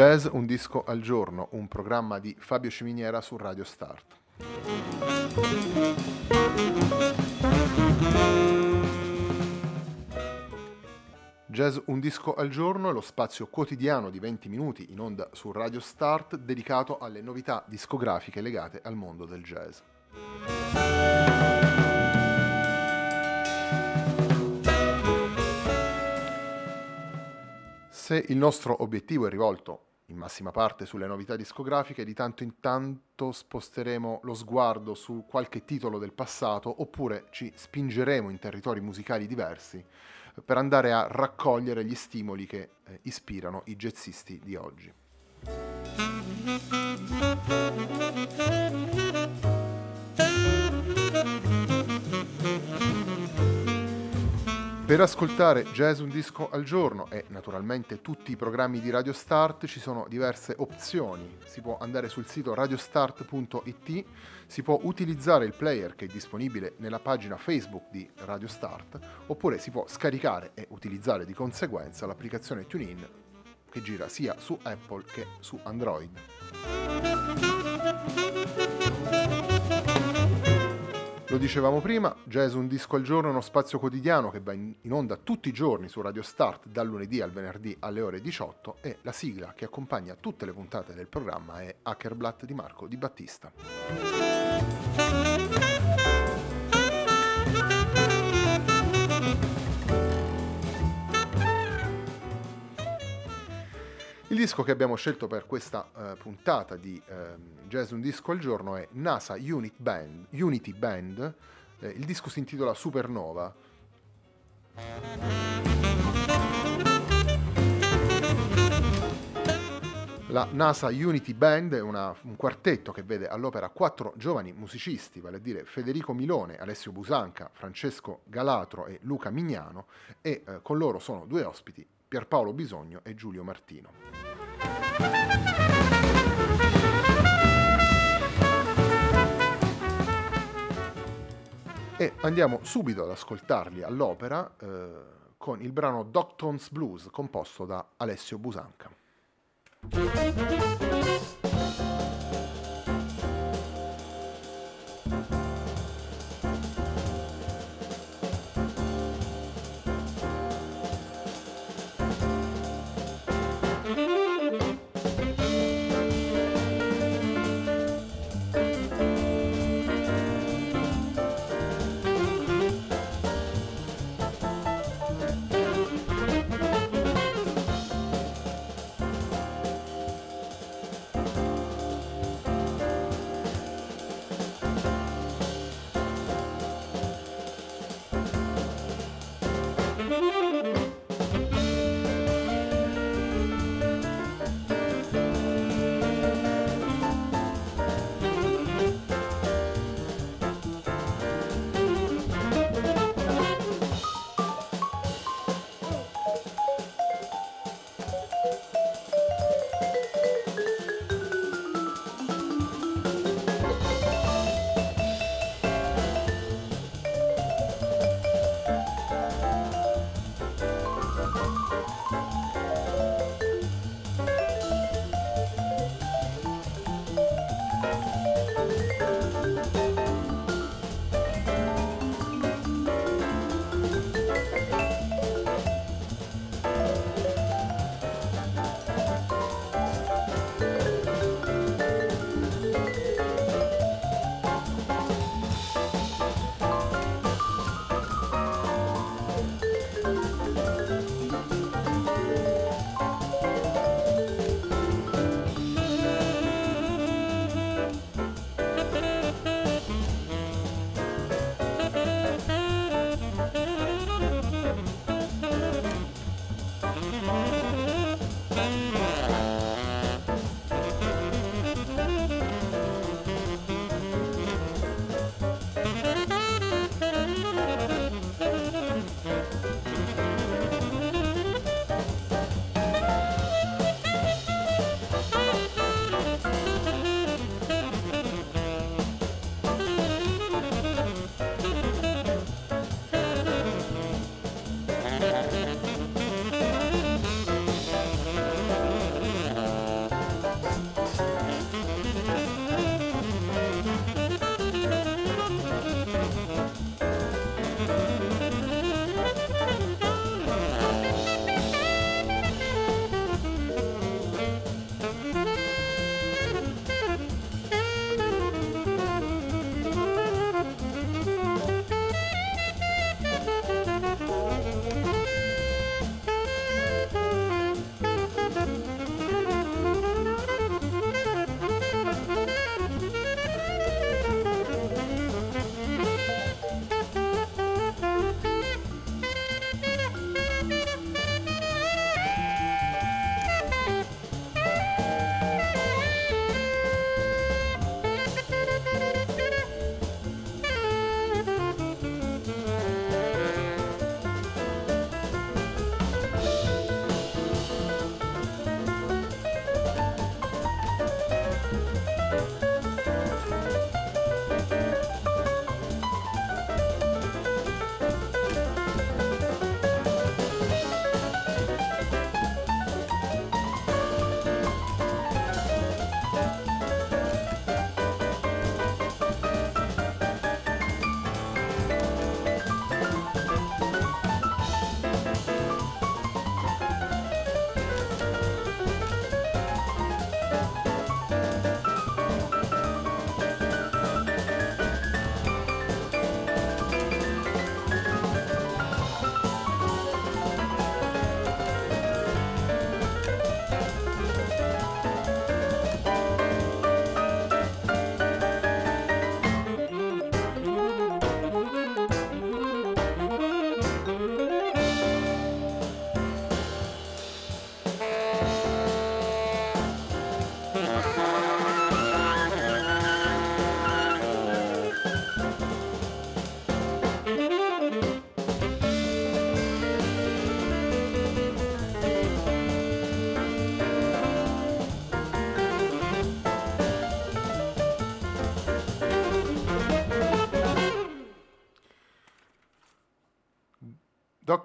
Jazz Un disco al giorno, un programma di Fabio Ciminiera su Radio Start. Jazz Un disco al giorno è lo spazio quotidiano di 20 minuti in onda su Radio Start dedicato alle novità discografiche legate al mondo del jazz. Se il nostro obiettivo è rivolto in massima parte sulle novità discografiche, di tanto in tanto sposteremo lo sguardo su qualche titolo del passato oppure ci spingeremo in territori musicali diversi per andare a raccogliere gli stimoli che eh, ispirano i jazzisti di oggi. Per ascoltare Jazz un disco al giorno e naturalmente tutti i programmi di Radio Start ci sono diverse opzioni. Si può andare sul sito radiostart.it, si può utilizzare il player che è disponibile nella pagina Facebook di Radio Start oppure si può scaricare e utilizzare di conseguenza l'applicazione TuneIn che gira sia su Apple che su Android. Lo dicevamo prima, Jazz Un Disco al Giorno è uno spazio quotidiano che va in onda tutti i giorni su Radio Start dal lunedì al venerdì alle ore 18 e la sigla che accompagna tutte le puntate del programma è Hackerblatt di Marco Di Battista. Il disco che abbiamo scelto per questa uh, puntata di uh, Jazz Un Disco al Giorno è NASA Unit Band, Unity Band. Eh, il disco si intitola Supernova. La NASA Unity Band è una, un quartetto che vede all'opera quattro giovani musicisti, vale a dire Federico Milone, Alessio Busanca, Francesco Galatro e Luca Mignano, e eh, con loro sono due ospiti, Pierpaolo Bisogno e Giulio Martino. E andiamo subito ad ascoltarli all'opera eh, con il brano Docton's Blues composto da Alessio Busanca.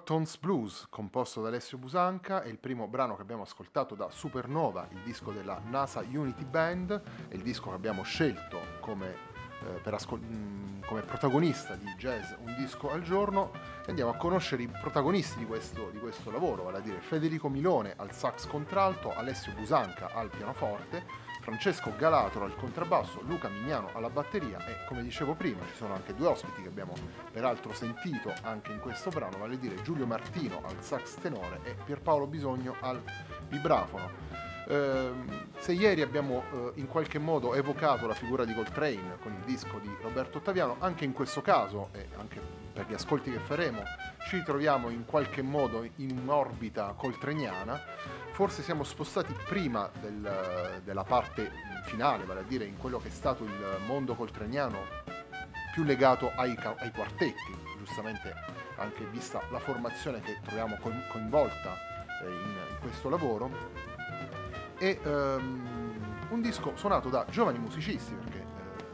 Doctons Blues, composto da Alessio Busanca, è il primo brano che abbiamo ascoltato da Supernova, il disco della NASA Unity Band, è il disco che abbiamo scelto come, eh, ascol- mm, come protagonista di Jazz Un disco al giorno e andiamo a conoscere i protagonisti di questo, di questo lavoro, vale a dire Federico Milone al sax contralto, Alessio Busanca al pianoforte, Francesco Galatoro al contrabbasso, Luca Mignano alla batteria e come dicevo prima ci sono anche due ospiti che abbiamo peraltro sentito anche in questo brano, vale dire Giulio Martino al sax tenore e Pierpaolo Bisogno al vibrafono. Eh, se ieri abbiamo eh, in qualche modo evocato la figura di Coltrane con il disco di Roberto Ottaviano, anche in questo caso e anche per gli ascolti che faremo ci troviamo in qualche modo in un'orbita coltreniana forse siamo spostati prima del, della parte finale, vale a dire in quello che è stato il mondo coltraniano più legato ai, ai quartetti, giustamente anche vista la formazione che troviamo coinvolta eh, in, in, questo lavoro, e um, un disco suonato da giovani musicisti, perché eh,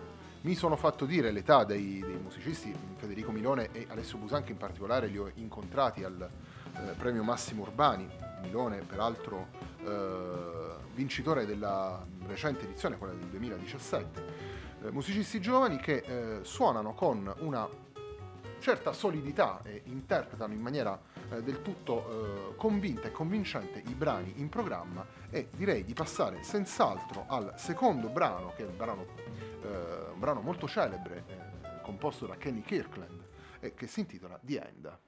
mi sono fatto dire l'età dei, dei, musicisti, Federico Milone e Alessio Busanchi in particolare li ho incontrati al eh, premio Massimo Urbani Milone, peraltro eh, vincitore della recente edizione, quella del 2017. Eh, musicisti giovani che eh, suonano con una certa solidità e interpretano in maniera eh, del tutto eh, convinta e convincente i brani in programma e direi di passare senz'altro al secondo brano, che è un brano, eh, un brano molto celebre, composto da Kenny Kirkland e che si intitola The End.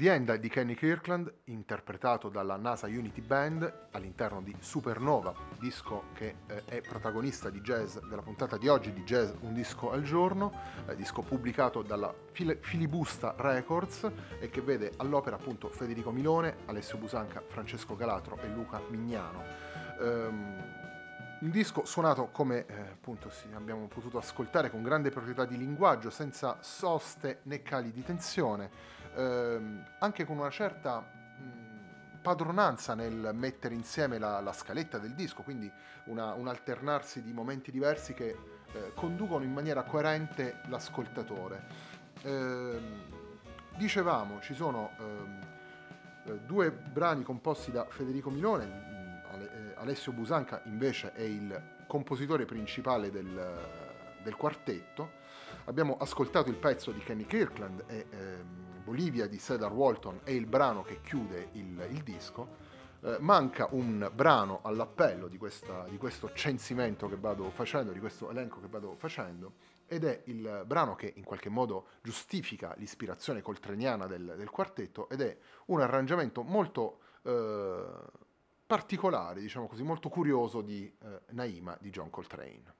The End di Kenny Kirkland, interpretato dalla NASA Unity Band all'interno di Supernova, disco che eh, è protagonista di jazz della puntata di oggi di Jazz Un disco al giorno, eh, disco pubblicato dalla Fil- Filibusta Records e che vede all'opera appunto Federico Milone, Alessio Busanca, Francesco Galatro e Luca Mignano. Um, un disco suonato come eh, appunto sì, abbiamo potuto ascoltare con grande proprietà di linguaggio, senza soste né cali di tensione, ehm, anche con una certa mh, padronanza nel mettere insieme la, la, scaletta del disco, quindi una, un alternarsi di momenti diversi che eh, conducono in maniera coerente l'ascoltatore. Ehm, dicevamo, ci sono ehm, eh, due brani composti da Federico Milone, eh, Alessio Busanca invece è il compositore principale del, del, quartetto. Abbiamo ascoltato il pezzo di Kenny Kirkland e ehm, Bolivia di Cedar Walton è il brano che chiude il, il disco. Eh, manca un brano all'appello di, questa, di, questo censimento che vado facendo, di questo elenco che vado facendo, ed è il brano che in qualche modo giustifica l'ispirazione coltraniana del, del quartetto ed è un arrangiamento molto eh, particolare, diciamo così, molto curioso di eh, Naima di John Coltrane.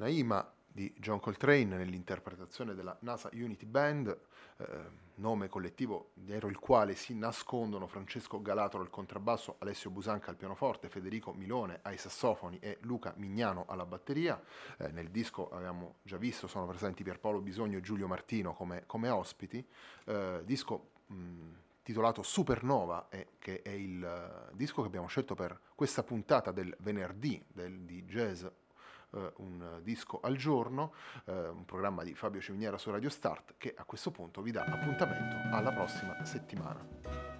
Naima di John Coltrane nell'interpretazione della NASA Unity Band, eh, nome collettivo dietro il quale si nascondono Francesco Galatolo al contrabbasso, Alessio Busanca al pianoforte, Federico Milone ai sassofoni e Luca Mignano alla batteria. Eh, nel disco abbiamo già visto, sono presenti Pierpaolo Bisogno e Giulio Martino come, come ospiti. Eh, disco mh, titolato Supernova, eh, che è il uh, disco che abbiamo scelto per questa puntata del venerdì del, di jazz eh, un disco al giorno, eh, un programma di Fabio Ciminiera su Radio Start che a questo punto vi dà appuntamento alla prossima settimana.